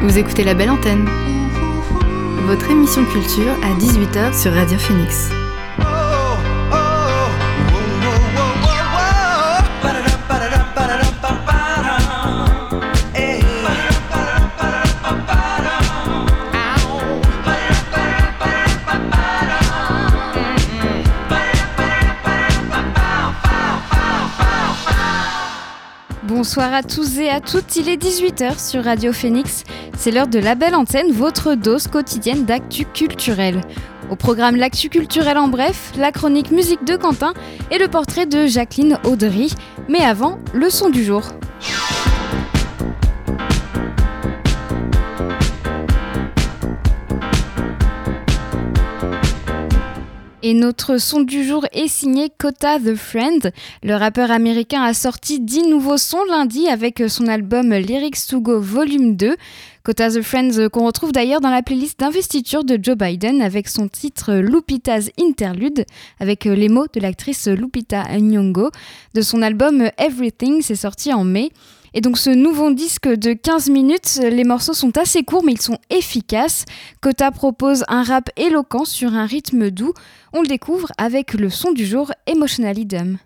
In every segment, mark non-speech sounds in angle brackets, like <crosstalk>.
Vous écoutez La Belle Antenne, votre émission culture à 18h sur Radio Phoenix. Bonsoir à tous et à toutes, il est 18h sur Radio Phoenix. C'est l'heure de la belle antenne, votre dose quotidienne d'actu culturel. Au programme L'actu culturel en bref, la chronique musique de Quentin et le portrait de Jacqueline Audry. Mais avant, le son du jour. Et notre son du jour est signé Kota the Friend. Le rappeur américain a sorti 10 nouveaux sons lundi avec son album Lyrics to Go Volume 2. Kota the Friends qu'on retrouve d'ailleurs dans la playlist d'investiture de Joe Biden avec son titre Lupita's Interlude avec les mots de l'actrice Lupita Nyong'o de son album Everything, c'est sorti en mai. Et donc ce nouveau disque de 15 minutes, les morceaux sont assez courts mais ils sont efficaces. Kota propose un rap éloquent sur un rythme doux. On le découvre avec le son du jour Emotionally Dumb.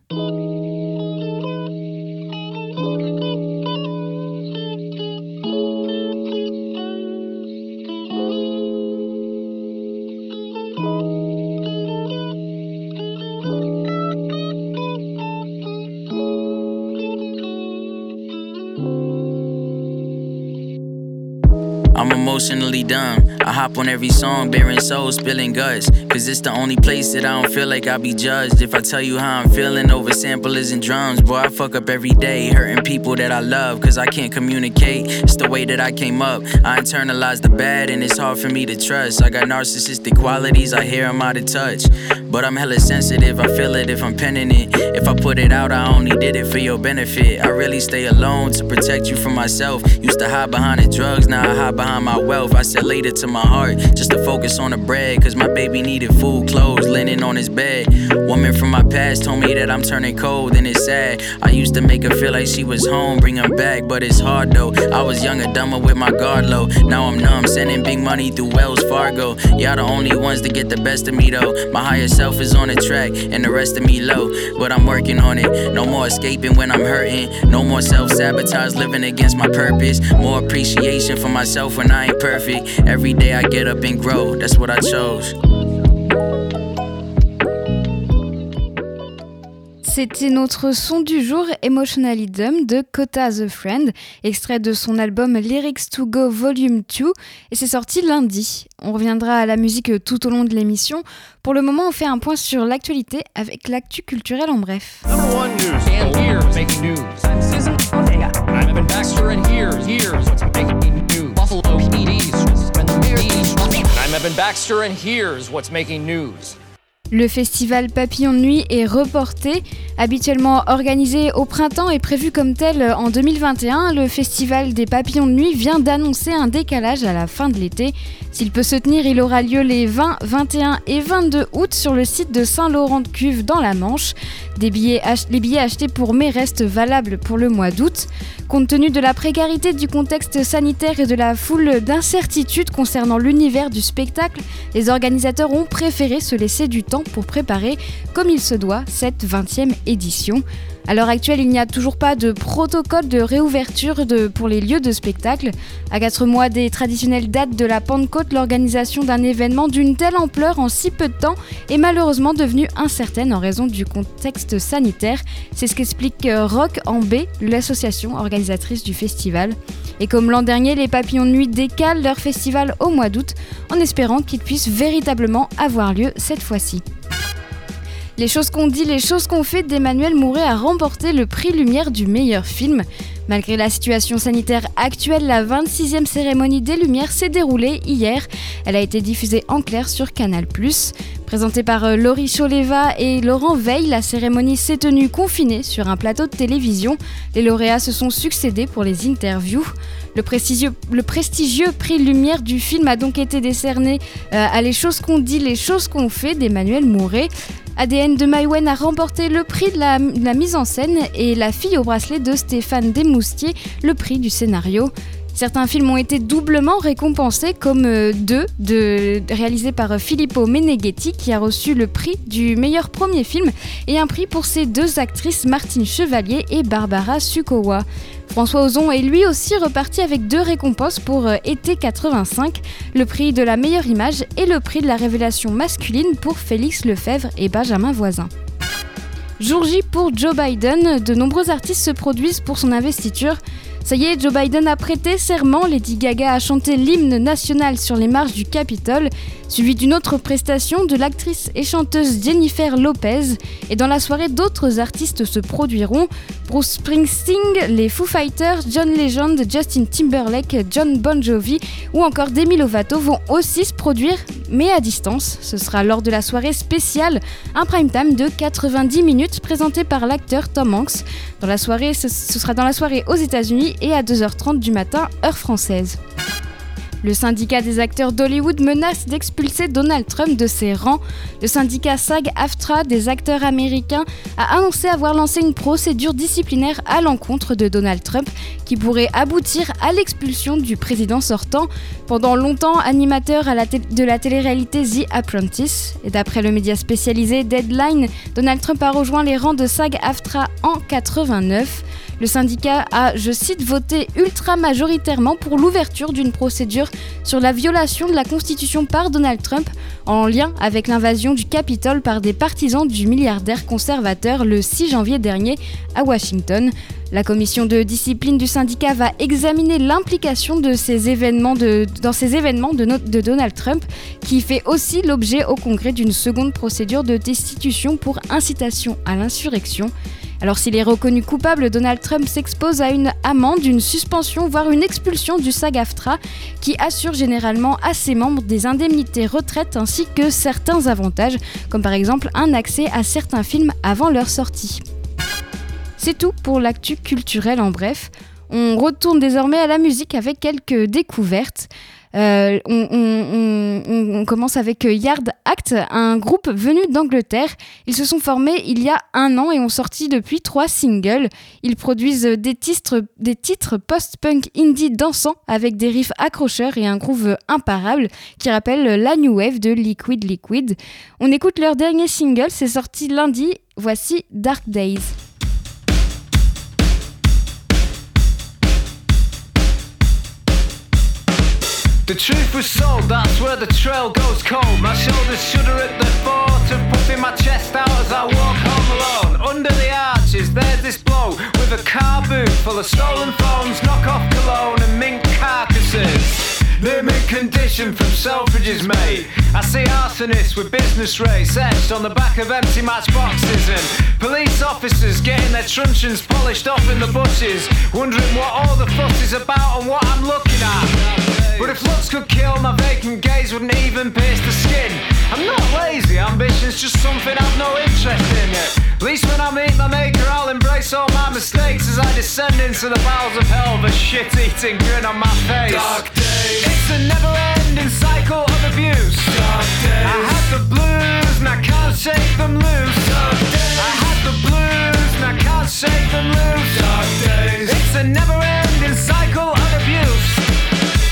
Dumb. I hop on every song, bearing soul, spilling guts. Cause it's the only place that I don't feel like I'll be judged. If I tell you how I'm feeling over samplers and drums, boy, I fuck up every day, hurting people that I love. Cause I can't communicate. It's the way that I came up. I internalize the bad, and it's hard for me to trust. I got narcissistic qualities, I hear them out of touch. But I'm hella sensitive, I feel it if I'm penning it. If I put it out, I only did it for your benefit. I really stay alone to protect you from myself. Used to hide behind the drugs, now I hide behind my wealth. I said later to my heart, just to focus on the bread. Cause my baby needed food, clothes, linen on his bed. Woman from my past told me that I'm turning cold, and it's sad. I used to make her feel like she was home, bring her back, but it's hard though. I was younger, dumber with my guard low. Now I'm numb, sending big money through Wells Fargo. Y'all the only ones to get the best of me though. My higher is on the track, and the rest of me low. But I'm working on it. No more escaping when I'm hurting. No more self sabotage, living against my purpose. More appreciation for myself when I ain't perfect. Every day I get up and grow, that's what I chose. C'était notre son du jour Emotionally Dumb de Kota the Friend, extrait de son album Lyrics to Go Volume 2 et c'est sorti lundi. On reviendra à la musique tout au long de l'émission. Pour le moment, on fait un point sur l'actualité avec l'actu culturel en bref. Number one news. And here's making news. I'm Susan Ortega. I'm Evan Baxter, and here's here's what's making news. Le festival Papillon de Nuit est reporté. Habituellement organisé au printemps et prévu comme tel en 2021, le festival des Papillons de Nuit vient d'annoncer un décalage à la fin de l'été. S'il peut se tenir, il aura lieu les 20, 21 et 22 août sur le site de Saint-Laurent-de-Cuve dans la Manche. Les billets achetés pour mai restent valables pour le mois d'août. Compte tenu de la précarité du contexte sanitaire et de la foule d'incertitudes concernant l'univers du spectacle, les organisateurs ont préféré se laisser du temps pour préparer comme il se doit cette 20e édition. À l'heure actuelle, il n'y a toujours pas de protocole de réouverture de, pour les lieux de spectacle. À quatre mois des traditionnelles dates de la Pentecôte, l'organisation d'un événement d'une telle ampleur en si peu de temps est malheureusement devenue incertaine en raison du contexte sanitaire. C'est ce qu'explique Rock en B, l'association organisatrice du festival. Et comme l'an dernier, les Papillons de Nuit décalent leur festival au mois d'août en espérant qu'il puisse véritablement avoir lieu cette fois-ci. Les choses qu'on dit, les choses qu'on fait d'Emmanuel Mouret a remporté le prix Lumière du meilleur film. Malgré la situation sanitaire actuelle, la 26e cérémonie des Lumières s'est déroulée hier. Elle a été diffusée en clair sur Canal+. Présentée par euh, Laurie Choleva et Laurent Veil, la cérémonie s'est tenue confinée sur un plateau de télévision. Les lauréats se sont succédés pour les interviews. Le prestigieux, prix Lumière du film a donc été décerné euh, à Les choses qu'on dit, les choses qu'on fait d'Emmanuel Mouret. ADN de Maïwen a remporté le prix de la, de la mise en scène et La fille au bracelet de Stéphane Le prix du scénario. Certains films ont été doublement récompensés, comme euh, deux, de, réalisés par Filippo Meneghetti, qui a reçu le prix du meilleur premier film, et un prix pour ses deux actrices Martine Chevalier et Barbara Sukowa. François Ozon est lui aussi reparti avec deux récompenses pour euh, été 85, le prix de la meilleure image et le prix de la révélation masculine pour Félix Lefebvre et Benjamin Voisin. Jour J pour Joe Biden, de nombreux artistes se produisent pour son investiture. Ça y est, Joe Biden a prêté serment. Lady Gaga a chanté l'hymne national sur les marches du Capitole, suivi d'une autre prestation de l'actrice et chanteuse Jennifer Lopez. Et dans la soirée, d'autres artistes se produiront. Bruce Springsteen, les Foo Fighters, John Legend, Justin Timberlake, John Bon Jovi ou encore Demi Lovato vont aussi se produire, mais à distance. Ce sera lors de la soirée spéciale, un prime time de 90 minutes présenté par l'acteur Tom Hanks. Ce sera dans la soirée aux États-Unis et à 2h30 du matin, heure française. Le syndicat des acteurs d'Hollywood menace d'expulser Donald Trump de ses rangs. Le syndicat SAG-AFTRA des acteurs américains a annoncé avoir lancé une procédure disciplinaire à l'encontre de Donald Trump qui pourrait aboutir à l'expulsion du président sortant. Pendant longtemps animateur de la télé-réalité The Apprentice, et d'après le média spécialisé Deadline, Donald Trump a rejoint les rangs de SAG-AFTRA en 89. Le syndicat a, je cite, voté ultra majoritairement pour l'ouverture d'une procédure sur la violation de la Constitution par Donald Trump en lien avec l'invasion du Capitole par des partisans du milliardaire conservateur le 6 janvier dernier à Washington. La commission de discipline du syndicat va examiner l'implication de ces événements dans ces événements de, de, Donald Trump, qui fait aussi l'objet au Congrès d'une seconde procédure de destitution pour incitation à l'insurrection. Alors s'il est reconnu coupable, Donald Trump s'expose à une amende, une suspension, voire une expulsion du SAG-AFTRA, qui assure généralement à ses membres des indemnités retraite ainsi que certains avantages, comme par exemple un accès à certains films avant leur sortie. C'est tout pour l'actu culturel en bref. On retourne désormais à la musique avec quelques découvertes. Euh, on, commence avec Yard Act, un groupe venu d'Angleterre. Ils se sont formés il y a un an et ont sorti depuis trois singles. Ils produisent des titres, des titres post-punk indie dansants avec des riffs accrocheurs et un groove imparable qui rappelle la new wave de Liquid Liquid. On écoute leur dernier single, c'est sorti lundi. Voici Dark Days. The truth was sold, that's where the trail goes cold. My shoulders shudder at the thought of puffing my chest out as I walk home alone. Under the arches, there's this blow with a car boot full of stolen phones, knock-off cologne, and mink carcasses. Limit condition from Selfridges, mate. I see arsonists with business race etched on the back of empty matchboxes and police officers getting their truncheons polished off in the bushes, wondering what all the fuss is about and what I'm looking at. But if looks could kill, my vacant gaze wouldn't even pierce the skin. I'm not lazy, ambition's just something I've no interest in least when I meet my maker, I'll embrace all my mistakes as I descend into the bowels of hell with a shit-eating grin on my face. Dark days. It's a never-ending cycle of abuse. Dark days. I had the blues and I can't shake them loose. Dark days. I had the blues and I can't shake them loose. Dark days. It's a never-ending cycle of abuse.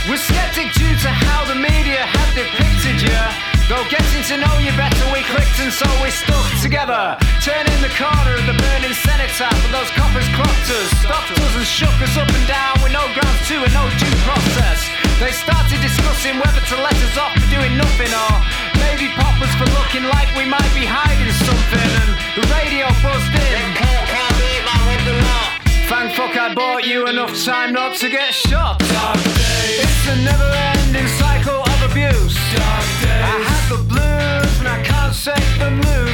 We're skeptic due to how the media have depicted you. Though getting to know you better, we clicked and so we stuck together. Turning the corner of the burning cenotaph, but those coppers clocked us, stopped us and shook us up and down with no grounds to and no due process. They started discussing whether to let us off for doing nothing or maybe pop us for looking like we might be hiding something. And the radio buzzed in. Thank fuck I bought you enough time not to get shot. It's a never ending cycle of abuse. Dark days. I had the blues and I can't shake them loose.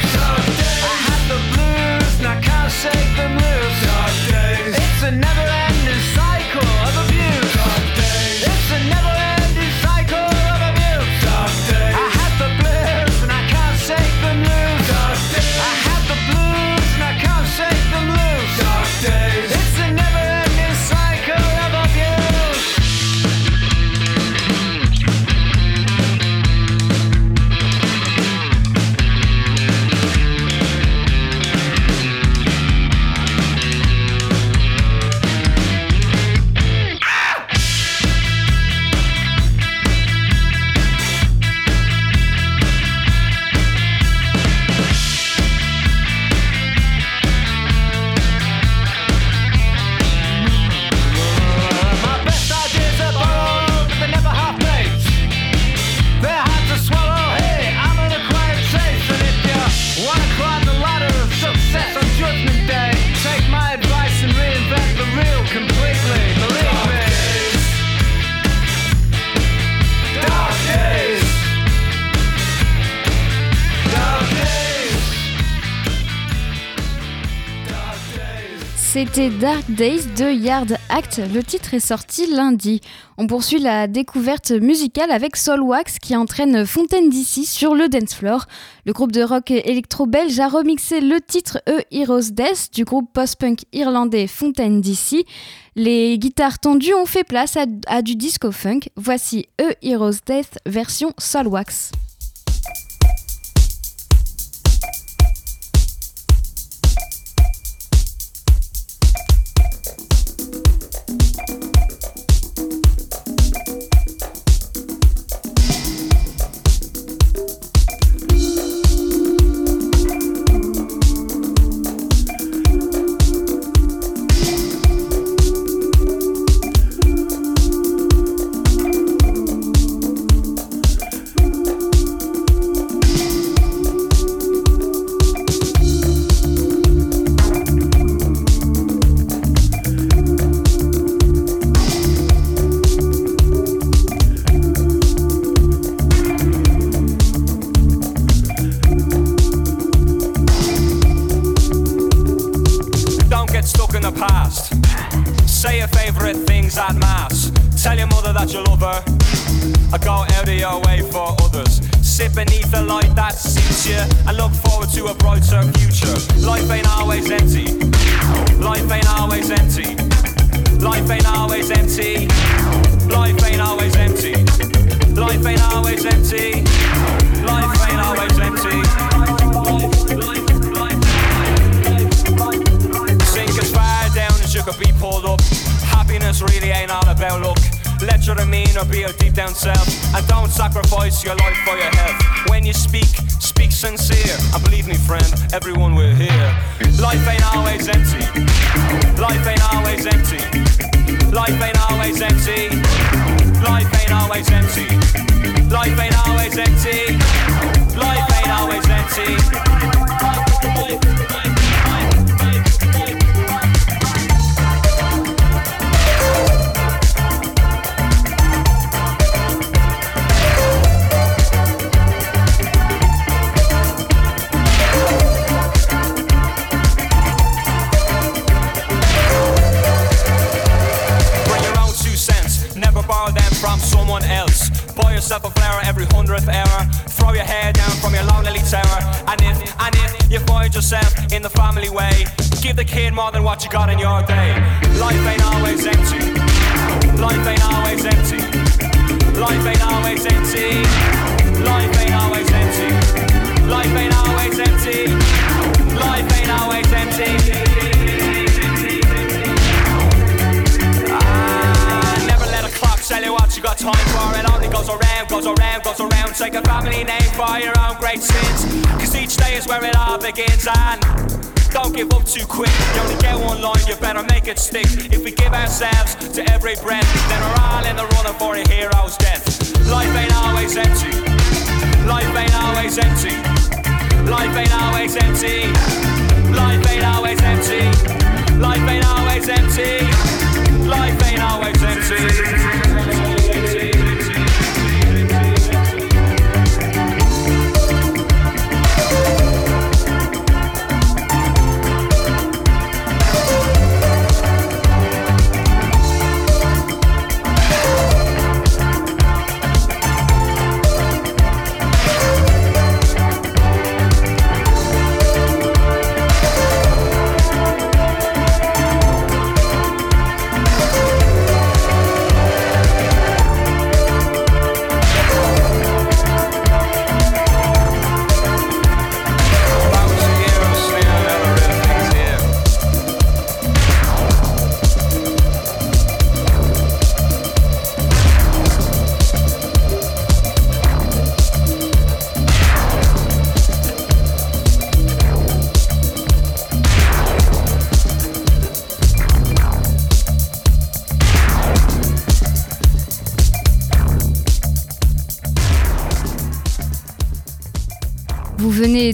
C'était Dark Days de Yard Act. Le titre est sorti lundi. On poursuit la découverte musicale avec Soulwax qui entraîne Fontaine d'ici sur le dance floor. Le groupe de rock électro-belge a remixé le titre E Heroes Death du groupe post-punk irlandais Fontaine d'ici. Les guitares tendues ont fait place à, du disco funk. Voici E Heroes Death version Soulwax. kid more than what you got in your day. Life ain't always empty. Life ain't always empty. Life ain't always empty. Life ain't always empty. Life ain't always empty. Life ain't always empty. Ah, never let a clock tell you what you got time for. It only goes around, goes around, goes around. Take a family name for your own great sins. Cause each day is where it all begins and don't give up too quick. You only get one line, you better make it stick. If we give ourselves to every breath, then we're all in the running for a hero's death. Life ain't always empty. Life ain't always empty. Life ain't always empty. Life ain't always empty. Life ain't always empty. Life ain't always empty.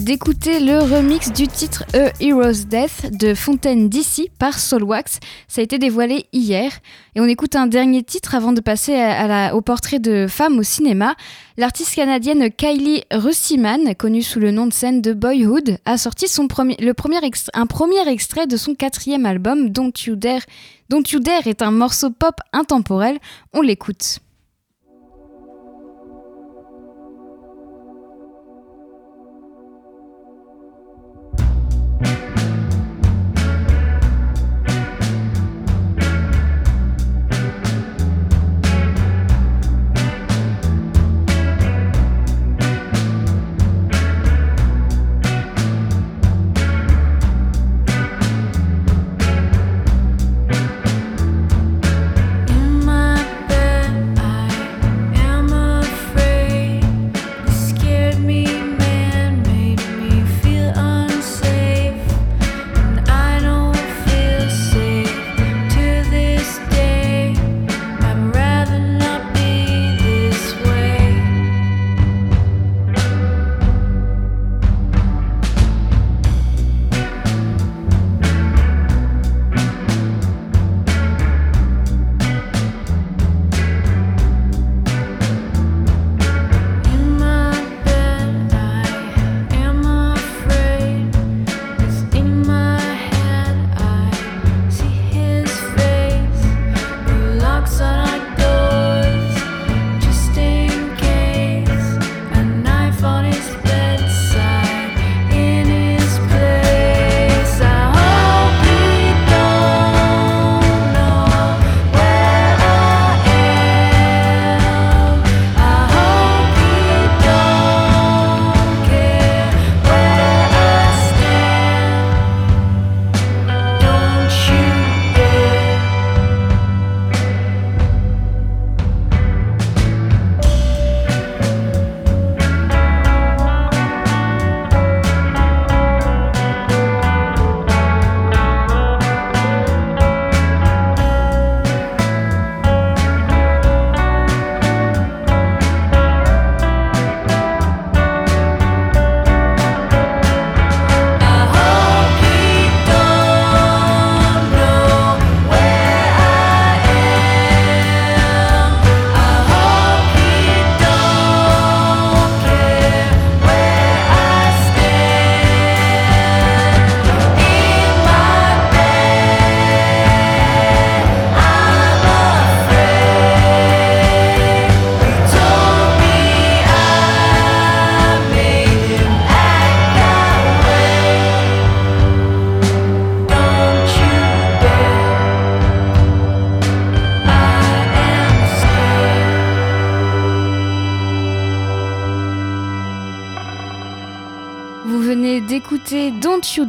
D'écouter le remix du titre A Hero's Death de Fontaine DC par Soulwax. Ça a été dévoilé hier. Et on écoute un dernier titre avant de passer au portrait de femme au cinéma. L'artiste canadienne Kylie Russiman, connue sous le nom de scène de Boyhood, a sorti son premier, le premier un premier extrait de son quatrième album, Don't You Dare. Don't You Dare est un morceau pop intemporel. On l'écoute.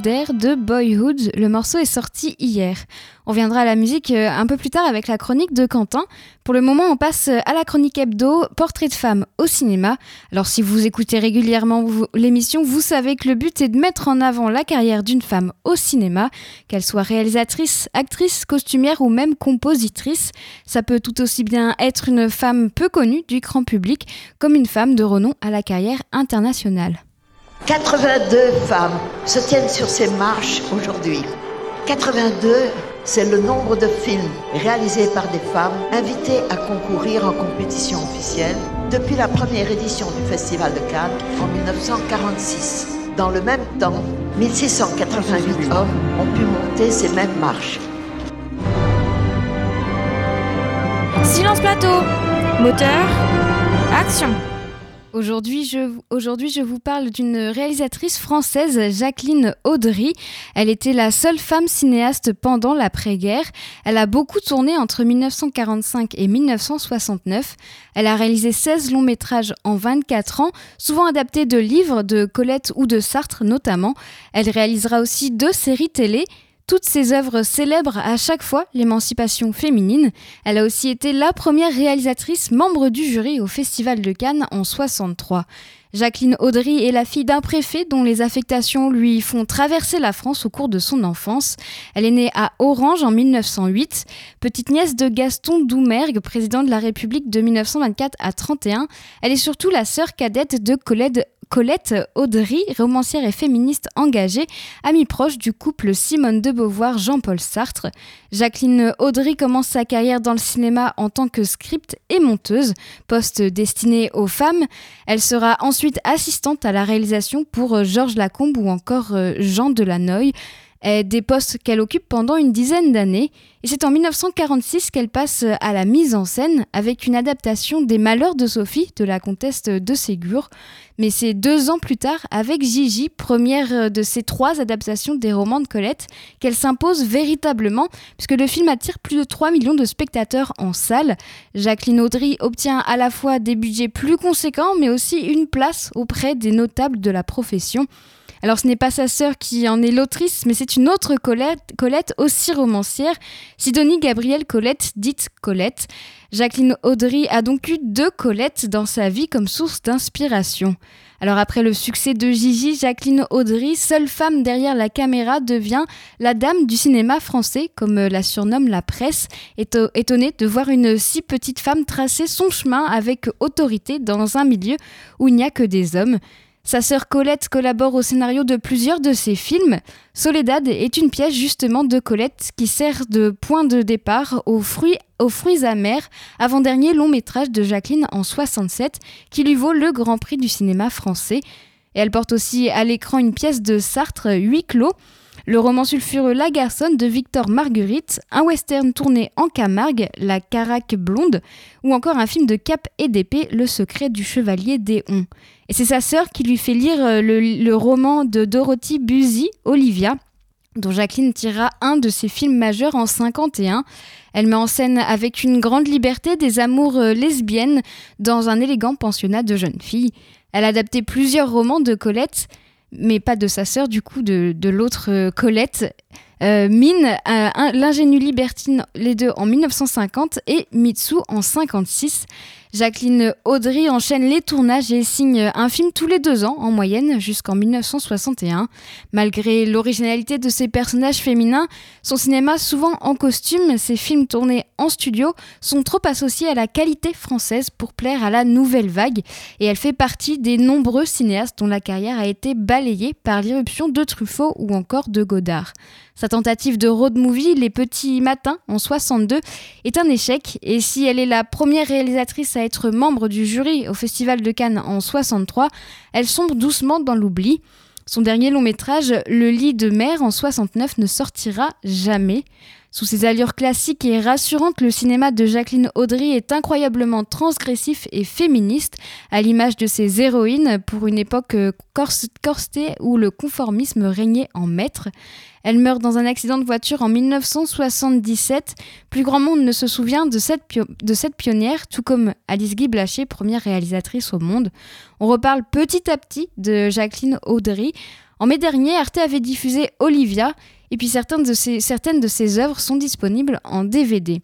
De Boyhood. Le morceau est sorti hier. On viendra à la musique euh, un peu plus tard avec la chronique de Quentin. Pour le moment, on passe à la chronique hebdo, portrait de femme au cinéma. Alors si vous écoutez régulièrement l'émission, vous savez que le but est de mettre en avant la carrière d'une femme au cinéma, qu'elle soit réalisatrice, actrice, costumière ou même compositrice. Ça peut tout aussi bien être une femme peu connue du grand public comme une femme de renom à la carrière internationale. 82 femmes se tiennent sur ces marches aujourd'hui. 82, c'est le nombre de films réalisés par des femmes invitées à concourir en compétition officielle depuis la première édition du Festival de Cannes en 1946. Dans le même temps, 1688 hommes ont pu monter ces mêmes marches. Silence plateau, moteur, action. Aujourd'hui je, je vous parle d'une réalisatrice française, Jacqueline Audry. Elle était la seule femme cinéaste pendant l'après-guerre. Elle a beaucoup tourné entre 1945 et 1969. Elle a réalisé 16 longs métrages en 24 ans, souvent adaptés de livres de Colette ou de Sartre notamment. Elle réalisera aussi deux séries télé toutes ses œuvres célèbrent à chaque fois l'émancipation féminine. Elle a aussi été la première réalisatrice membre du jury au Festival de Cannes en 63. Jacqueline Audry est la fille d'un préfet dont les affectations lui font traverser la France au cours de son enfance. Elle est née à Orange en 1908, petite nièce de Gaston Doumergue, président de la République de 1924 à 31. Elle est surtout la sœur cadette de Colette Colette Audry, romancière et féministe engagée, amie proche du couple Simone de Beauvoir-Jean-Paul Sartre. Jacqueline Audry commence sa carrière dans le cinéma en tant que script et monteuse, poste destiné aux femmes. Elle sera ensuite assistante à la réalisation pour Georges Lacombe ou encore Jean Delanoë des postes qu'elle occupe pendant une dizaine d'années. Et c'est en 1946 qu'elle passe à la mise en scène avec une adaptation des Malheurs de Sophie de la comtesse de Ségur. Mais c'est deux ans plus tard, avec Gigi, première de ces trois adaptations des romans de Colette, qu'elle s'impose véritablement, puisque le film attire plus de 3 millions de spectateurs en salle. Jacqueline Audry obtient à la fois des budgets plus conséquents, mais aussi une place auprès des notables de la profession. Alors ce n'est pas sa sœur qui en est l'autrice, mais c'est une autre Colette, Colette aussi romancière, Sidonie Gabrielle Colette, dite Colette. Jacqueline Audry a donc eu deux Colettes dans sa vie comme source d'inspiration. Alors après le succès de Gigi, Jacqueline Audry, seule femme derrière la caméra, devient la dame du cinéma français, comme la surnomme la presse, étonnée de voir une si petite femme tracer son chemin avec autorité dans un milieu où il n'y a que des hommes. Sa sœur Colette collabore au scénario de plusieurs de ses films. Soledad est une pièce justement de Colette qui sert de point de départ aux fruits, amers, avant-dernier long métrage de Jacqueline en 67, qui lui vaut le Grand Prix du cinéma français. Elle porte aussi à l'écran une pièce de Sartre, Huit clos, le roman sulfureux La Garçonne de Victor Marguerite, un western tourné en Camargue, La Caraque blonde, ou encore un film de Cap et d'épée, Le secret du chevalier Déon. Et c'est sa sœur qui lui fait lire euh, le, roman de Dorothy Busy, Olivia, dont Jacqueline tira un de ses films majeurs en 51. Elle met en scène avec une grande liberté des amours euh, lesbiennes dans un élégant pensionnat de jeunes filles. Elle a adapté plusieurs romans de Colette, mais pas de sa sœur, du coup, de, l'autre euh, Colette. Euh, Mine, l'ingénue libertine, les deux en 1950 et Mitsu en 56. Jacqueline Audry enchaîne les tournages et signe un film tous les deux ans en moyenne jusqu'en 1961. Malgré l'originalité de ses personnages féminins, son cinéma souvent en costume, ses films tournés en studio sont trop associés à la qualité française pour plaire à la nouvelle vague et elle fait partie des nombreux cinéastes dont la carrière a été balayée par l'irruption de Truffaut ou encore de Godard. Sa tentative de road movie Les Petits Matins en 62 est un échec et si elle est la première réalisatrice à être membre du jury au Festival de Cannes en 63, elle sombre doucement dans l'oubli. Son dernier long métrage, Le lit de mer en 69, ne sortira jamais. Sous ses allures classiques et rassurantes, le cinéma de Jacqueline Audry est incroyablement transgressif et féministe, à l'image de ses héroïnes pour une époque corsetée où le conformisme régnait en maître. Elle meurt dans un accident de voiture en 1977. Plus grand monde ne se souvient de cette, de cette pionnière, tout comme Alice Guy Blaché, première réalisatrice au monde. On reparle petit à petit de Jacqueline Audry. En mai dernier, Arte avait diffusé Olivia, et puis certaines de ses, certaines de ses œuvres sont disponibles en DVD.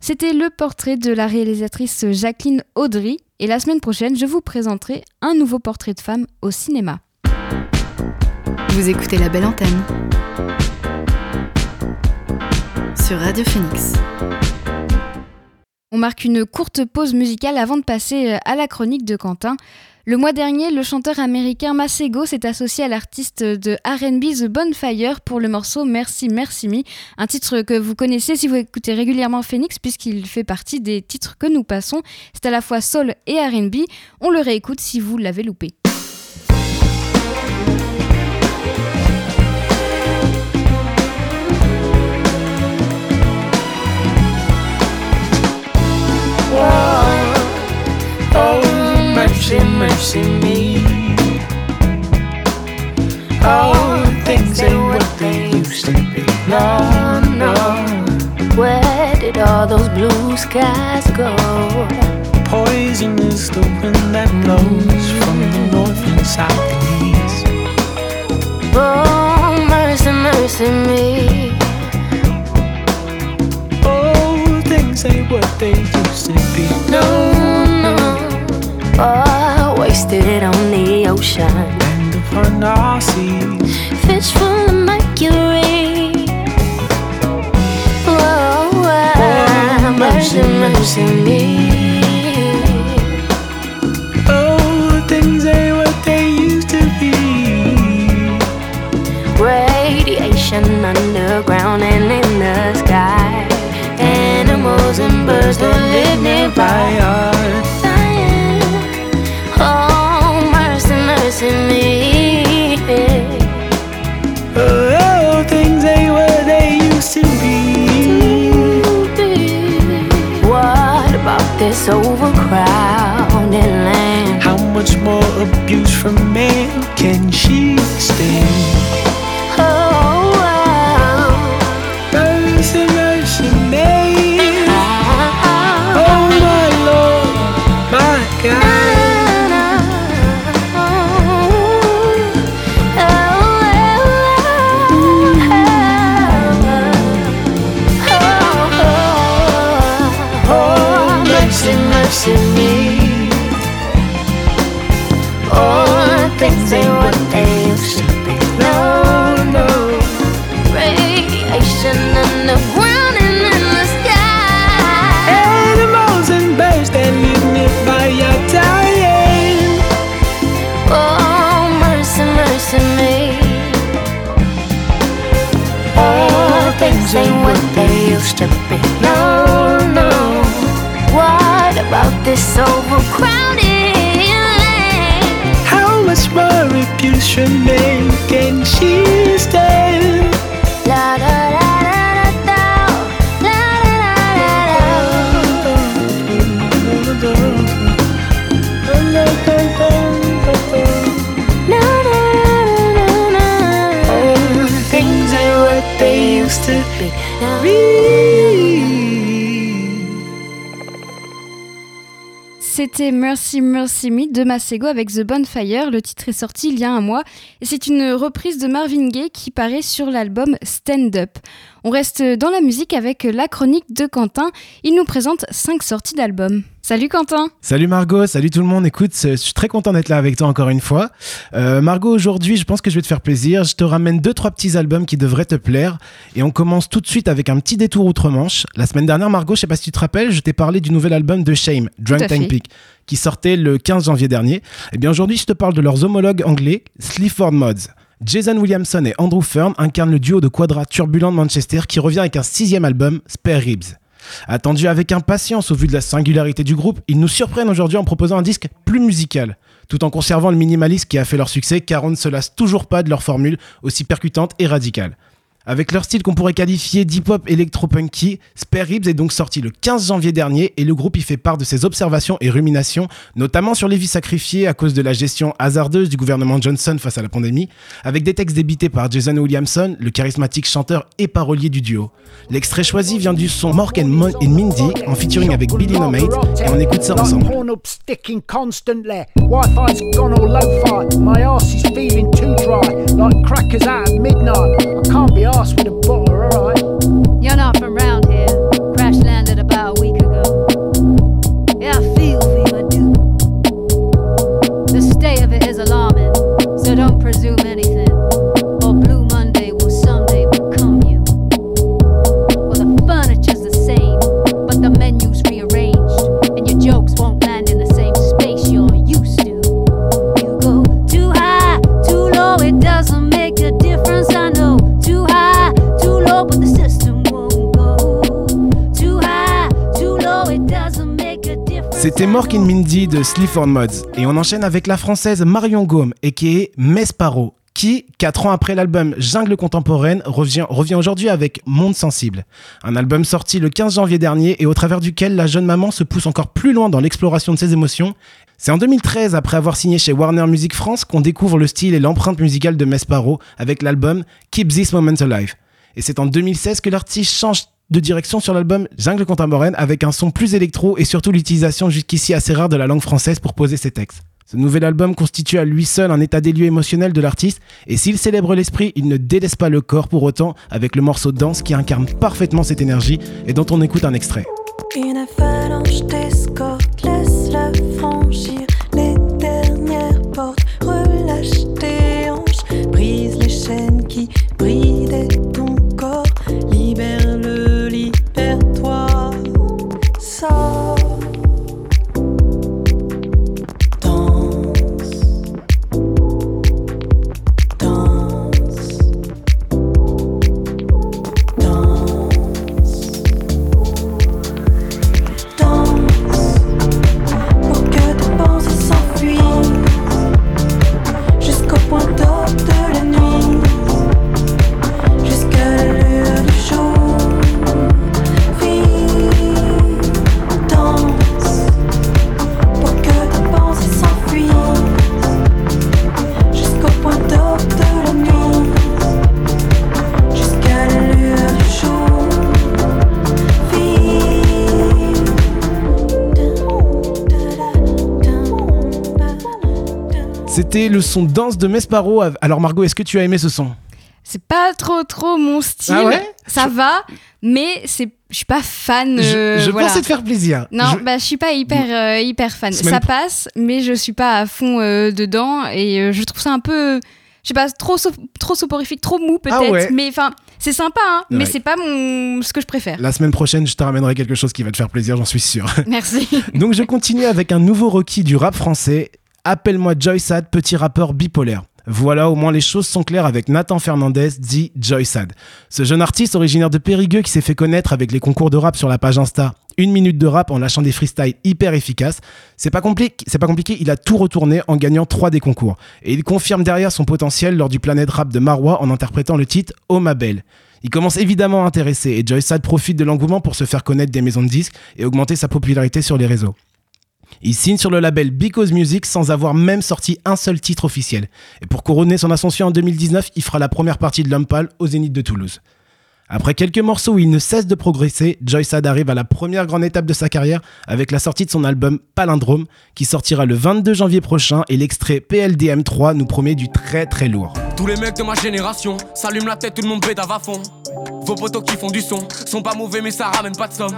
C'était le portrait de la réalisatrice Jacqueline Audry, et la semaine prochaine, je vous présenterai un nouveau portrait de femme au cinéma. Vous écoutez la belle antenne sur Radio Phoenix. On marque une courte pause musicale avant de passer à la chronique de Quentin. Le mois dernier, le chanteur américain Masego s'est associé à l'artiste de RB The Bonfire pour le morceau Merci Merci Me, un titre que vous connaissez si vous écoutez régulièrement Phoenix puisqu'il fait partie des titres que nous passons. C'est à la fois soul et RB. On le réécoute si vous l'avez loupé. Mercy, mercy me. Oh, things ain't what they used to be. No, no. Where did all those blue skies go? Poison is the wind that blows from the north and south and east. Oh, mercy, mercy me. Oh, things ain't what they used to be. No, no. Oh, wasted on the ocean. And upon our seas, fish full of mercury. Whoa, mercy, mercy me. Oh, things ain't what they used to be. Radiation underground and in the sky. Animals and birds don't live nearby. abuse from men can she stand? Oh. Mercy, mercy. Oh, my Lord, my God. Oh, mercy, mercy, me or things what they be. No, no. In and in the sky. Animals and birds dying. Oh, mercy, mercy me. Things ain't what they used to be. No, no. What about this overcrowding? You should make and she's da La la things what they used to be. Now C'était Mercy Mercy Me de Masego avec The Bonfire. Le titre est sorti il y a un mois et c'est une reprise de Marvin Gaye qui paraît sur l'album Stand Up. On reste dans la musique avec la chronique de Quentin. Il nous présente 5 sorties d'albums. Salut Quentin Salut Margot, salut tout le monde. Écoute, je suis très content d'être là avec toi encore une fois. Euh, Margot, aujourd'hui, je pense que je vais te faire plaisir. Je te ramène deux trois petits albums qui devraient te plaire. Et on commence tout de suite avec un petit détour outre-Manche. La semaine dernière, Margot, je sais pas si tu te rappelles, je t'ai parlé du nouvel album de Shame, Drunk Tank Peak, qui sortait le 15 janvier dernier. Et eh bien aujourd'hui, je te parle de leurs homologues anglais, Sleaford Mods. Jason Williamson et Andrew Fern incarnent le duo de quadra turbulent de Manchester qui revient avec un sixième album, Spare Ribs. Attendu avec impatience au vu de la singularité du groupe, ils nous surprennent aujourd'hui en proposant un disque plus musical, tout en conservant le minimalisme qui a fait leur succès car on ne se lasse toujours pas de leur formule aussi percutante et radicale. Avec leur style qu'on pourrait qualifier d'hip-hop électro-punky, Spare Ribs est donc sorti le 15 janvier dernier et le groupe y fait part de ses observations et ruminations, notamment sur les vies sacrifiées à cause de la gestion hasardeuse du gouvernement Johnson face à la pandémie, avec des textes débités par Jason Williamson, le charismatique chanteur et parolier du duo. L'extrait choisi vient du son Mork and, Mindy en featuring avec Billy No Mate et on écoute ça ensemble. With a alright? You're not from round C'était Mork Mindy de Sleaford Mods et on enchaîne avec la française Marion Gaume et qui est Mesparo qui, 4 ans après l'album Jungle contemporaine, revient, revient aujourd'hui avec Monde sensible. Un album sorti le 15 janvier dernier et au travers duquel la jeune maman se pousse encore plus loin dans l'exploration de ses émotions. C'est en 2013, après avoir signé chez Warner Music France, qu'on découvre le style et l'empreinte musicale de Mesparo avec l'album Keep This Moment Alive. Et c'est en 2016 que l'artiste change de direction sur l'album Jungle Contemporaine avec un son plus électro et surtout l'utilisation jusqu'ici assez rare de la langue française pour poser ses textes. Ce nouvel album constitue à lui seul un état des lieux émotionnel de l'artiste et s'il célèbre l'esprit, il ne délaisse pas le corps pour autant avec le morceau de danse qui incarne parfaitement cette énergie et dont on écoute un extrait. Le son danse de Mesparo. Alors Margot, est-ce que tu as aimé ce son? C'est pas trop trop mon style. Ah ouais? Ça va, mais c'est je suis pas fan. Je, euh, je voilà. pensais te faire plaisir. Non, Je- bah je suis pas hyper euh, hyper fan. Ça passe, mais je suis pas à fond euh, dedans et je trouve ça un peu je sais pas trop trop soporifique, trop mou peut-être, Ah ouais. mais enfin, c'est sympa hein, mais c'est pas mon ce que je préfère. La semaine prochaine, je te ramènerai quelque chose qui va te faire plaisir, j'en suis sûr. <laughs> Merci. Donc je continue avec un nouveau requis du rap français. Appelle-moi Joysad, petit rappeur bipolaire. Voilà, au moins les choses sont claires avec Nathan Fernandez, dit Joysad. Ce jeune artiste originaire de Périgueux qui s'est fait connaître avec les concours de rap sur la page Insta. Une minute de rap en lâchant des freestyles hyper efficaces. C'est pas compliqué, pas compliqué, il a tout retourné en gagnant trois des concours. Et il confirme derrière son potentiel lors du Planète Rap de Marois en interprétant le titre Oh ma belle. Il commence évidemment à intéresser et Joysad profite de l'engouement pour se faire connaître des maisons de disques et augmenter sa popularité sur les réseaux. Il signe sur le label Because Music sans avoir même sorti un seul titre officiel. Et pour couronner son ascension en 2019, il fera la première partie de L'Homme au Zénith de Toulouse. Après quelques morceaux où il ne cesse de progresser, Joysad arrive à la première grande étape de sa carrière avec la sortie de son album Palindrome qui sortira le 22 janvier prochain et l'extrait PLDM 3 nous promet du très très lourd. Tous les mecs de ma génération s'allument la tête, tout le monde pédave à fond. Vos potos qui font du son sont pas mauvais, mais ça ramène pas de somme.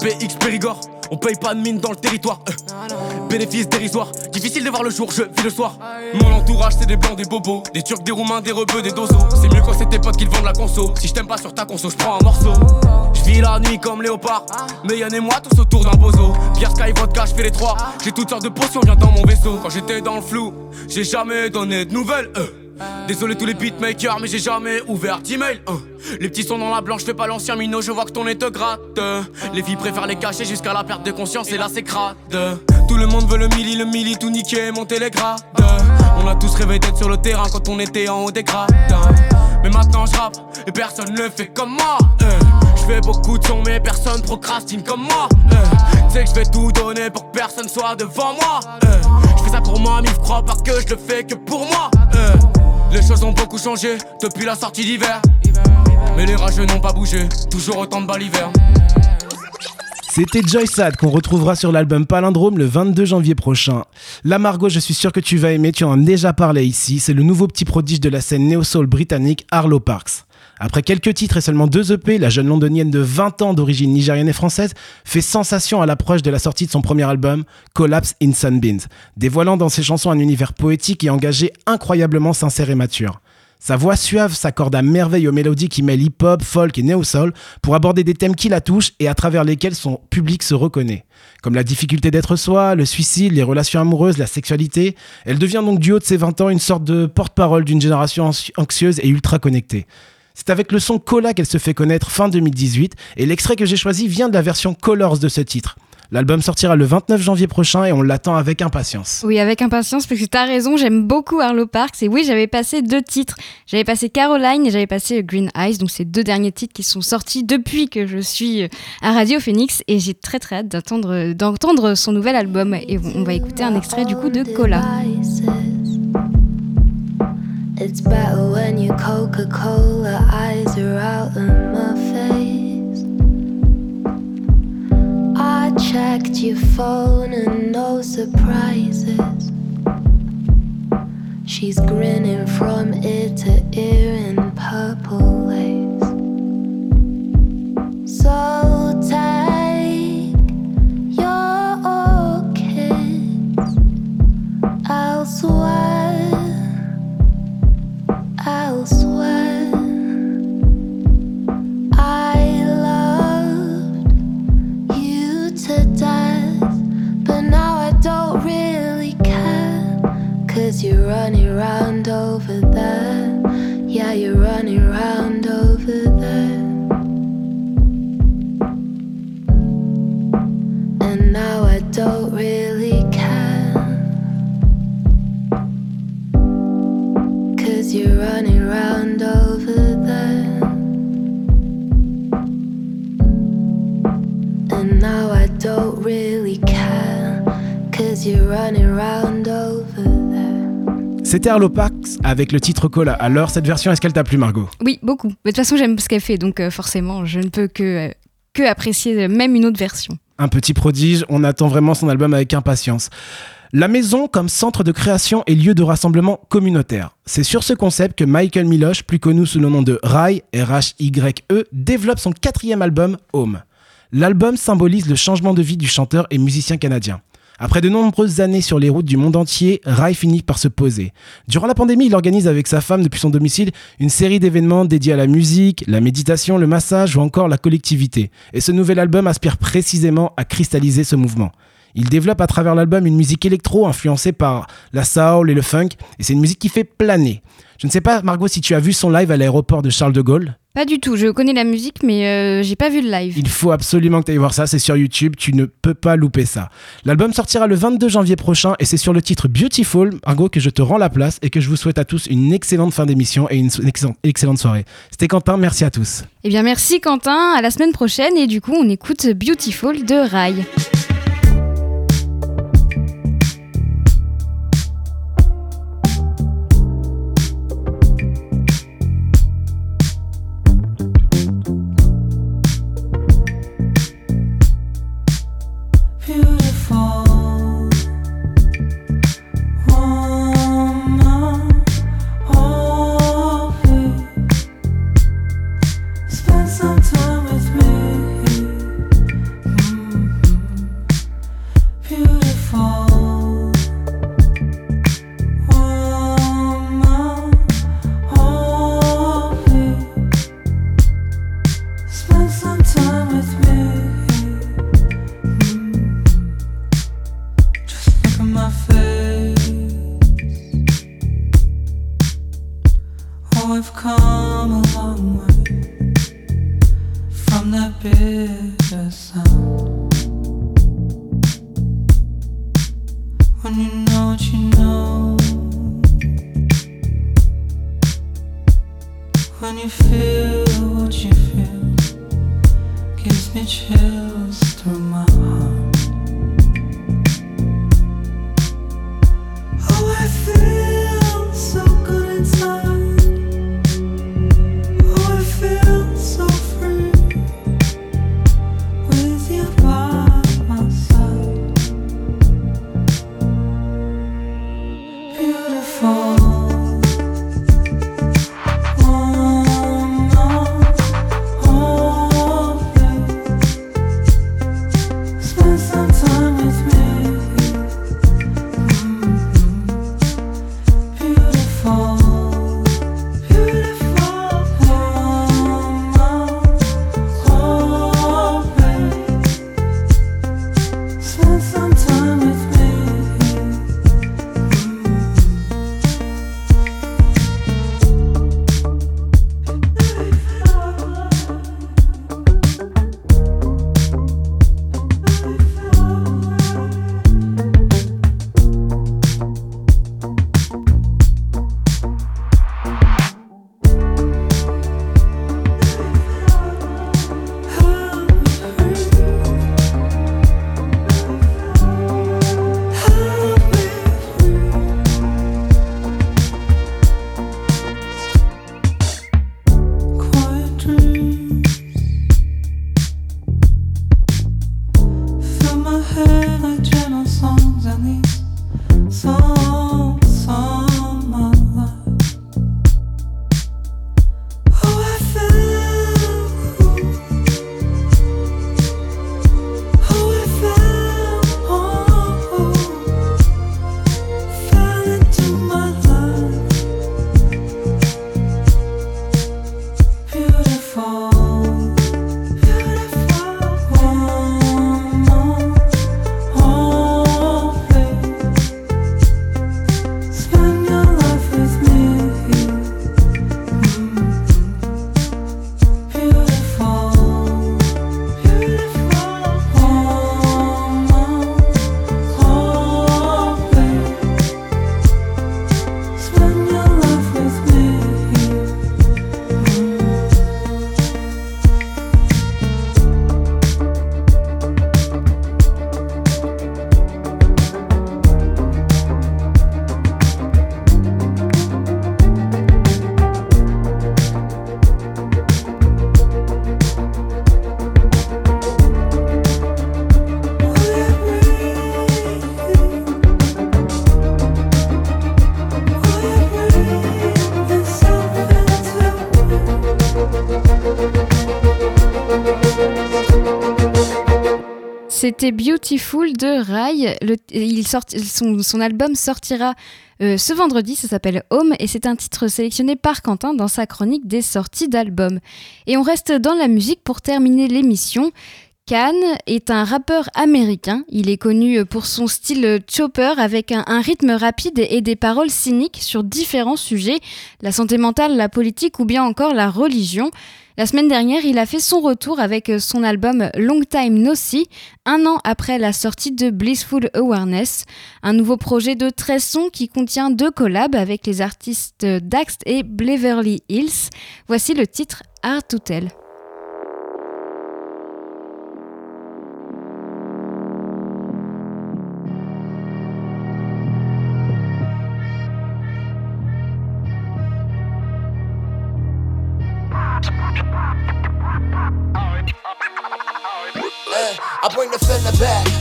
PX Périgord, on paye pas de mine dans le territoire. euh. Bénéfice dérisoire, difficile de voir le jour, je vis le soir. Mon entourage, c'est des blancs, des bobos, des turcs, des roumains, des rebeux, des dozos. C'est mieux quand c'est tes potes qui te vendent la conso. Si je t'aime pas sur ta conso, je prends un morceau. Je vis la nuit comme léopard, mais Yann et moi tous autour d'un bozo. Pierre Sky, vodka, je fais les trois. J'ai toutes sortes de potions, viens dans mon vaisseau. Quand j'étais dans le flou, j'ai jamais donné de nouvelles. euh. Désolé tous les beatmakers, mais j'ai jamais ouvert d'email. hein. Les petits sont dans la blanche, fais pas l'ancien minot, je vois que ton nez te gratte. Les filles préfèrent les cacher jusqu'à la perte de conscience, et là c'est crade. Tout le monde veut le milli, le milli, tout niquer, monter les grades. On a tous rêvé d'être sur le terrain quand on était en haut des grades. Mais maintenant je rappe, et personne ne fait comme moi. euh. Je fais beaucoup de sons, mais personne procrastine comme moi. euh. Tu sais que je vais tout donner pour que personne soit devant moi. euh. Je fais ça pour moi, mais crois pas que je le fais que pour moi. Les choses ont beaucoup changé depuis la sortie d'hiver. Mais les rageux n'ont pas bougé, toujours autant de balles C'était Joysad qu'on retrouvera sur l'album Palindrome le 22 janvier prochain. La Margot, je suis sûr que tu vas aimer, tu en as déjà parlé ici, c'est le nouveau petit prodige de la scène néo-soul britannique Arlo Parks. Après quelques titres et seulement deux EP, la jeune londonienne de 20 ans d'origine nigérienne et française fait sensation à l'approche de la sortie de son premier album, Collapse in Sunbeams, dévoilant dans ses chansons un univers poétique et engagé incroyablement sincère et mature. Sa voix suave s'accorde à merveille aux mélodies qui mêlent hip-hop, folk et néo-soul pour aborder des thèmes qui la touchent et à travers lesquels son public se reconnaît. Comme la difficulté d'être soi, le suicide, les relations amoureuses, la sexualité, elle devient donc du haut de ses 20 ans une sorte de porte-parole d'une génération anxi- anxieuse et ultra connectée. C'est avec le son Cola qu'elle se fait connaître fin 2018 et l'extrait que j'ai choisi vient de la version Colors de ce titre. L'album sortira le 29 janvier prochain et on l'attend avec impatience. Oui, avec impatience, parce que t'as raison, j'aime beaucoup Arlo Parks. Et oui, j'avais passé deux titres. J'avais passé Caroline et j'avais passé Green Eyes, donc ces deux derniers titres qui sont sortis depuis que je suis à Radio Phoenix. Et j'ai très très hâte d'entendre, d'entendre son nouvel album. Et on va écouter un extrait du coup de Cola. It's better when your Coca Cola eyes are out checked your phone and no surprises. She's grinning from ear to ear in purple lace. So take your elsewhere elsewhere. Cause you're running around over there. Yeah, you're running around over there. And now I don't really care. Cause you're running around over there. And now I don't really care. Cause you're running around over. C'était Arlo Parks avec le titre Cola. Alors, cette version, est-ce qu'elle t'a plu, Margot? Oui, beaucoup. Mais de toute façon, j'aime ce qu'elle fait, donc euh, forcément, je ne peux que, euh, que apprécier euh, même une autre version. Un petit prodige, on attend vraiment son album avec impatience. La maison comme centre de création et lieu de rassemblement communautaire. C'est sur ce concept que Michael Miloche, plus connu sous le nom de Rai, R-H-Y-E, développe son quatrième album, Home. L'album symbolise le changement de vie du chanteur et musicien canadien. Après de nombreuses années sur les routes du monde entier, Rai finit par se poser. Durant la pandémie, il organise avec sa femme depuis son domicile une série d'événements dédiés à la musique, la méditation, le massage ou encore la collectivité. Et ce nouvel album aspire précisément à cristalliser ce mouvement. Il développe à travers l'album une musique électro influencée par la soul et le funk, et c'est une musique qui fait planer. Je ne sais pas, Margot, si tu as vu son live à l'aéroport de Charles de Gaulle. Pas du tout, je connais la musique, mais euh, j'ai pas vu le live. Il faut absolument que tu ailles voir ça, c'est sur YouTube, tu ne peux pas louper ça. L'album sortira le 22 janvier prochain et c'est sur le titre Beautiful, Margot, que je te rends la place et que je vous souhaite à tous une excellente fin d'émission et une excellente, excellente soirée. C'était Quentin, merci à tous. Eh bien merci Quentin, à la semaine prochaine et du coup on écoute Beautiful de Rai. Beautiful C'était Beautiful de Rai. son, album sortira euh, ce vendredi, ça s'appelle Home et c'est un titre sélectionné par Quentin dans sa chronique des sorties d'albums. Et on reste dans la musique pour terminer l'émission. Khan est un rappeur américain. Il est connu pour son style chopper avec un, rythme rapide et des paroles cyniques sur différents sujets, la santé mentale, la politique ou bien encore la religion. La semaine dernière, il a fait son retour avec euh, son album Long Time No See, un an après la sortie de Blissful Awareness, un nouveau projet de 13 sons qui contient deux collabs avec les artistes Dax et Beverly Hills. Voici le titre Art to Tell.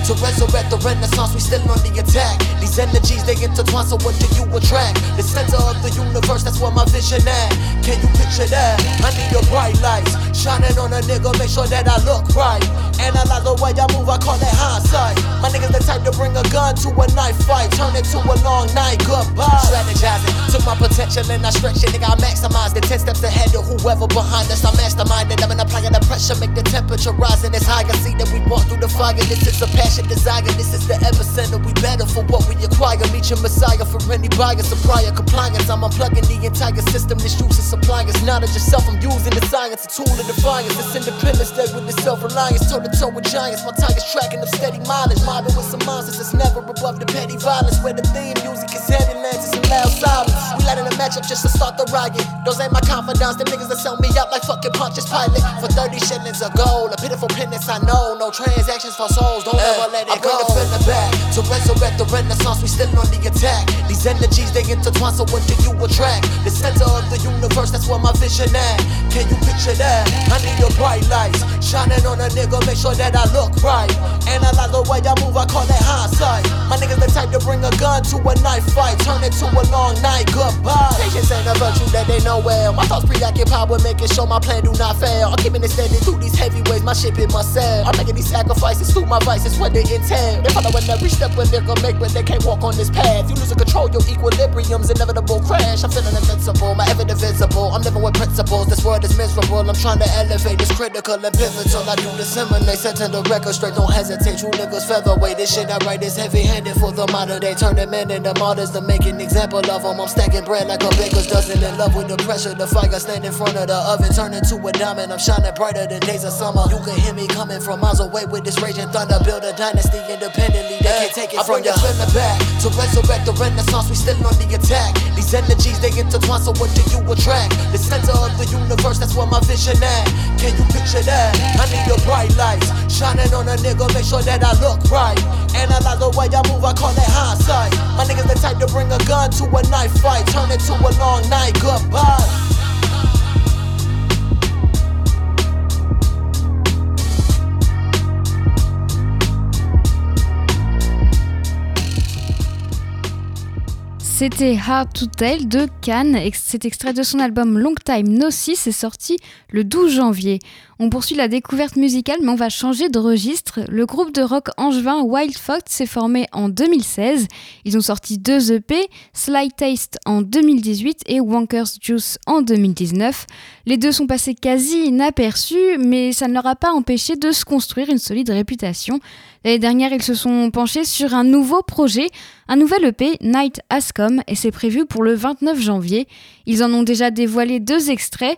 To resurrect the renaissance. We still on the attack. These energies they intertwine. So what do you attract? The center of the universe. That's where my vision at. Can you picture that? I need your bright lights shining on a nigga. Make sure that I look right. Analyze the way I move. I call that hindsight. My niggas the type to bring a gun to a knife fight. Turn it to a long night. Goodbye. Strategizing. Took my potential and I stretched it. Nigga, I maximized it. Ten steps ahead of whoever behind us. I'm masterminded. I'm applying the pressure. Make the temperature rise and it's high. higher. See that we walk through the fire. This is a passion, desire. This is the epicenter. We better for what we acquire. Meet your messiah for any buyer, supplier, compliance. I'm unplugging the entire system. This use and suppliers. Knowledge yourself, I'm using the science, a tool of defiance. This independence day with the self reliance. Toe to toe with giants. My tires tracking up steady mileage. Mobbing with some monsters. It's never above the petty violence. Where the theme music is heavy lands some loud silence. We letting a match up just to start the riot. Those ain't my confidants. The niggas that sell me out like fucking punches pilot. For 30 shillings a gold. A pitiful penance, I know. No transactions for souls, don't ever I bring the back to resurrect the renaissance. We still on the attack. These energies they intertwine. So what do you attract? The center of the universe. That's where my vision at. Can you picture that? I need your bright lights shining on a nigga. Make sure that I look right. Analyze the way I move. I call that hindsight. My niggas the type to bring a gun to a knife fight. Turn it to a long night. Goodbye. Patience ain't a virtue that they know well. My thoughts preoccupied with making sure my plan do not fail. I'm keeping it steady through these heavy heavyweights. My ship in cell. I'm making these sacrifices through my vices. What they entail. They following every step gonna make, but they can't walk on this path. You losing control, your equilibrium's inevitable crash. I'm feeling invincible, my evidence visible. I'm living with principles. This world is miserable. I'm trying to elevate. It's critical and pivotal. I do disseminate, setting the record straight. Don't hesitate. True niggas featherweight. This shit I write is heavy-handed for the modern day. Turn the men into martyrs to make an example of them. I'm stacking bread like a baker's dozen. In love with the pressure, the fire stand in front of the oven, turn into a diamond. I'm shining brighter than days of summer. You can hear me coming from miles away with this raging thunder. Build a dynasty independently. Take it I from you. the back to resurrect the renaissance. We still on the attack. These energies they intertwine. So what do you attract? The center of the universe. That's where my vision at. Can you picture that? I need your bright lights shining on a nigga. Make sure that I look right. Analyze the way I move. I call that hindsight. My niggas the type to bring a gun to a knife fight. Turn it to a long night. Goodbye. C'était Hard to Tell de Cannes. Cet extrait de son album Long Time No See est sorti le 12 janvier. On poursuit la découverte musicale, mais on va changer de registre. Le groupe de rock angevin Wild Fox s'est formé en 2016. Ils ont sorti deux EP, Sly Taste en 2018 et Wonker's Juice en 2019. Les deux sont passés quasi inaperçus, mais ça ne leur a pas empêché de se construire une solide réputation. L'année dernière, ils se sont penchés sur un nouveau projet, un nouvel EP, Night Has Come, et c'est prévu pour le 29 janvier. Ils en ont déjà dévoilé deux extraits,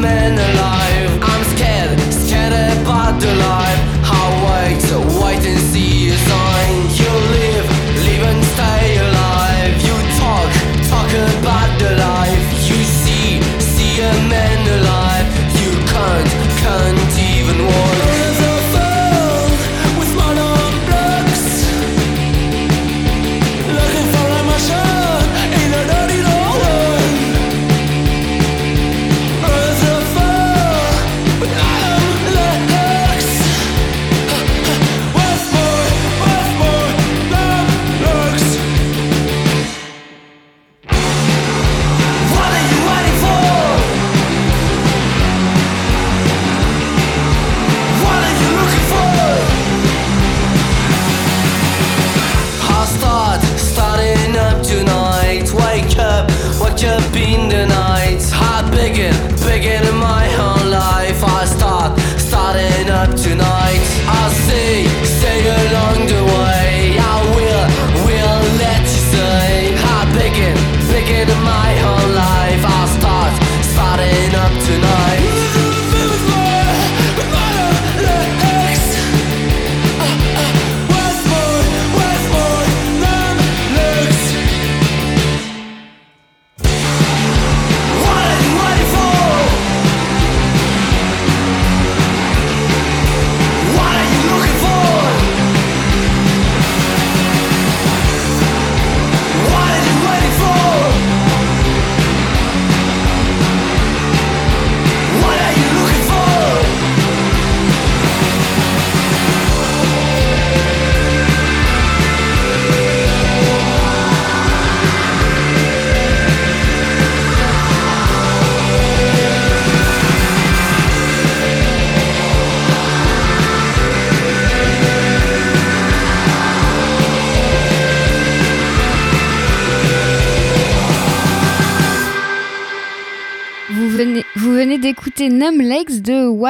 man alive. I'm scared, scared about the life. How wait, wait and see sign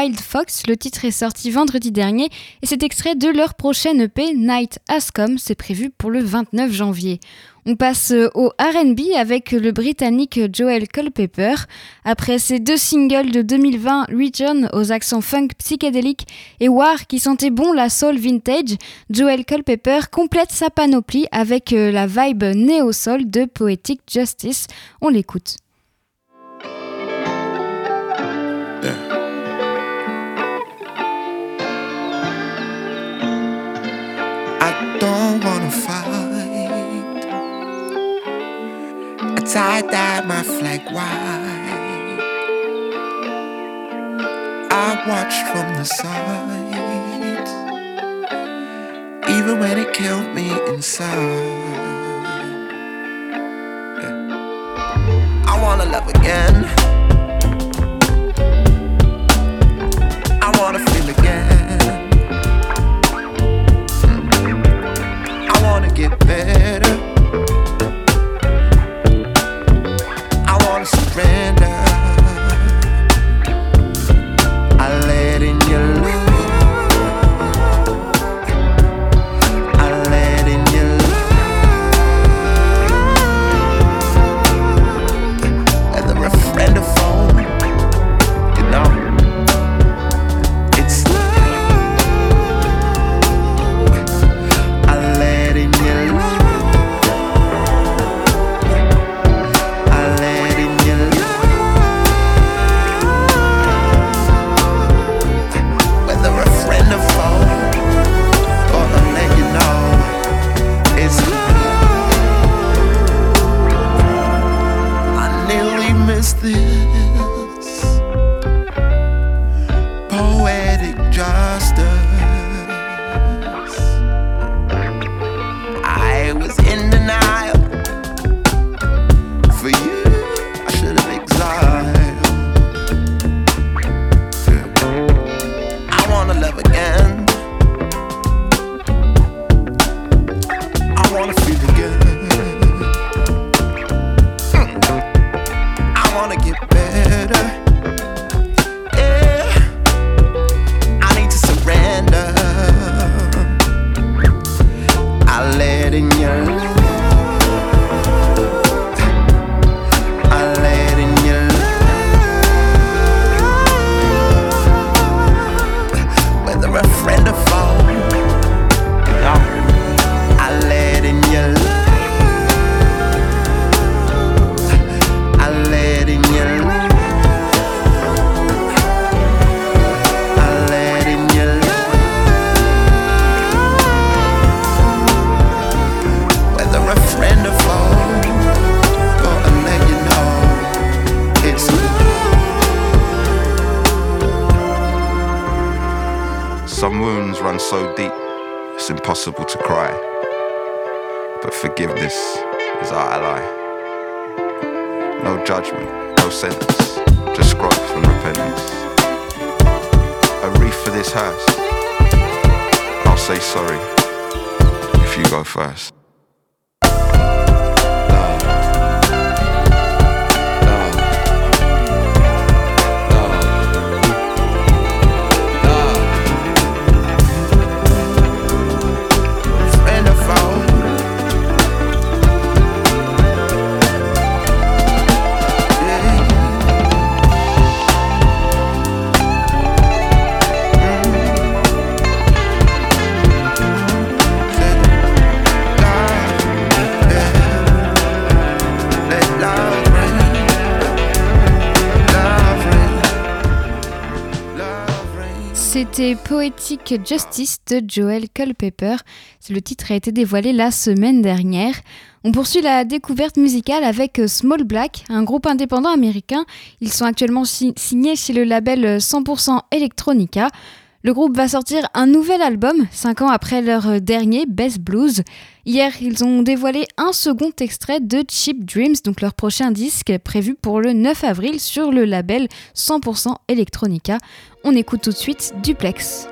Wild Fox. Le titre est sorti vendredi dernier et c'est extrait de leur prochaine EP Night Has Come. C'est prévu pour le 29 janvier. On passe au RB avec le britannique Joel Culpepper. Après ses deux singles de 2020, Region aux accents funk psychédéliques et War qui sentait bon la soul vintage, Joel Culpepper complète sa panoplie avec la vibe néo-soul de Poetic Justice. On l'écoute. Don't wanna fight. I tie dye my flag white. I watch from the side, even when it killed me inside. I wanna love again. Poetic Justice de Joel Culpepper. Le titre a été dévoilé la semaine dernière. On poursuit la découverte musicale avec Small Black, un groupe indépendant américain. Ils sont actuellement si- signés chez le label 100% Electronica. Le groupe va sortir un nouvel album, 5 ans après leur dernier, Best Blues. Hier, ils ont dévoilé un second extrait de Cheap Dreams, donc leur prochain disque prévu pour le 9 avril sur le label 100% Electronica. On écoute tout de suite Duplex.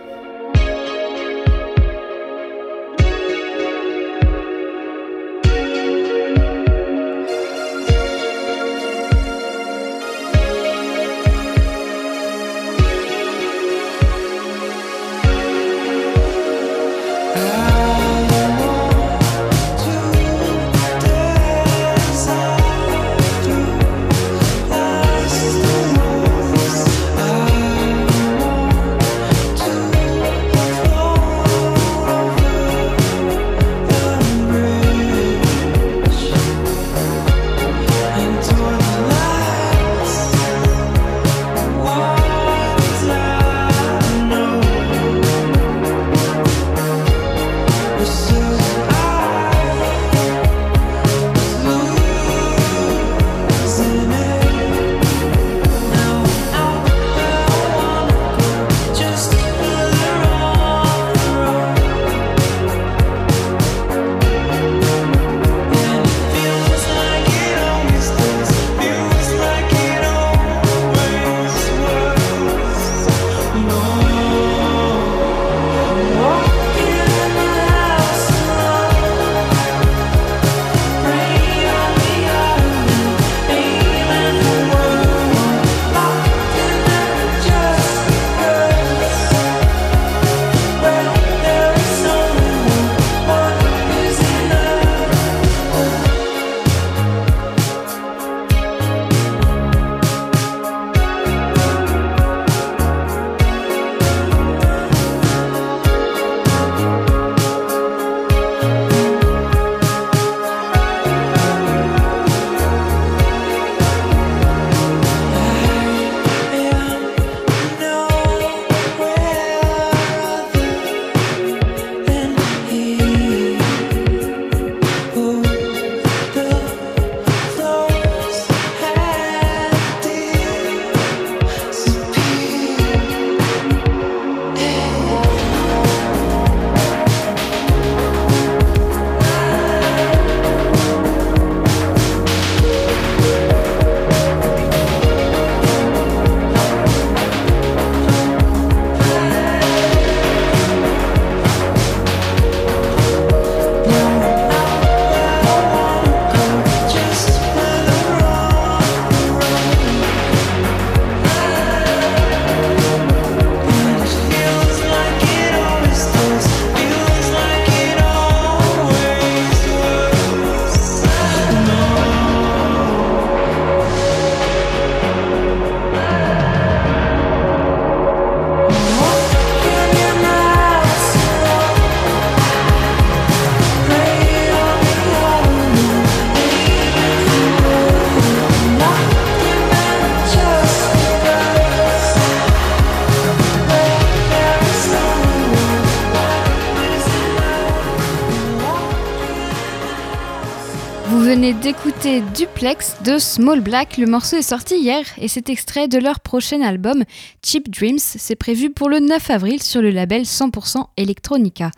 Vous venez d'écouter Duplex de Small Black. Le morceau est sorti hier et c'est extrait de leur prochain album Cheap Dreams. C'est prévu pour le 9 avril sur le label 100% Electronica.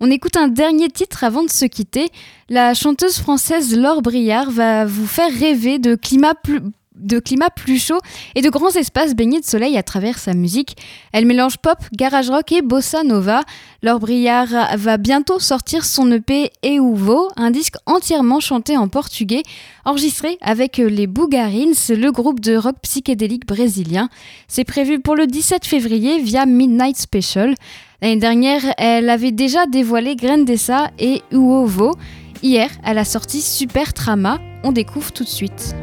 On écoute un dernier titre avant de se quitter. La chanteuse française Laure Briard va vous faire rêver de climat plus de climat plus chaud et de grands espaces baignés de soleil à travers sa musique. Elle mélange pop, garage rock et bossa nova. Laure Briard va bientôt sortir son EP Euvo, un disque entièrement chanté en portugais, enregistré avec les Bougarins, le groupe de rock psychédélique brésilien. C'est prévu pour le 17 février via Midnight Special. L'année dernière, elle avait déjà dévoilé Grandessa et Uovo. Hier, elle a sorti Super Trama. On découvre tout de suite.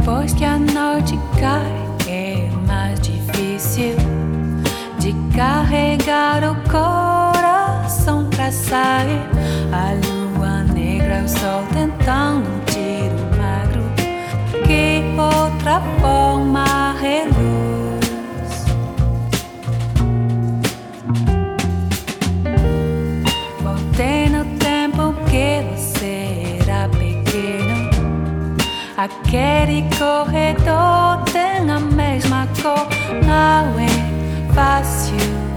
Depois que a noite cai, é mais difícil de carregar o coração pra sair. A lua negra, o sol tentando um tiro magro. Que outra forma reluz. Aquele corredor tem a mesma cor, não é fácil.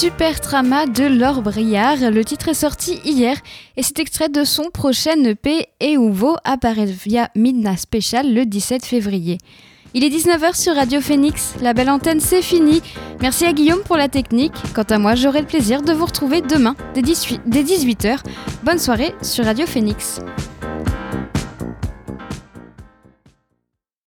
Super Trama de Laure Briard. Le titre est sorti hier et c'est extrait de son prochain EP Euvo apparaît via Midnight Special le 17 février. Il est 19h sur Radio Phoenix. La belle antenne, c'est fini. Merci à Guillaume pour la technique. Quant à moi, j'aurai le plaisir de vous retrouver demain dès 18h. Bonne soirée sur Radio Phoenix.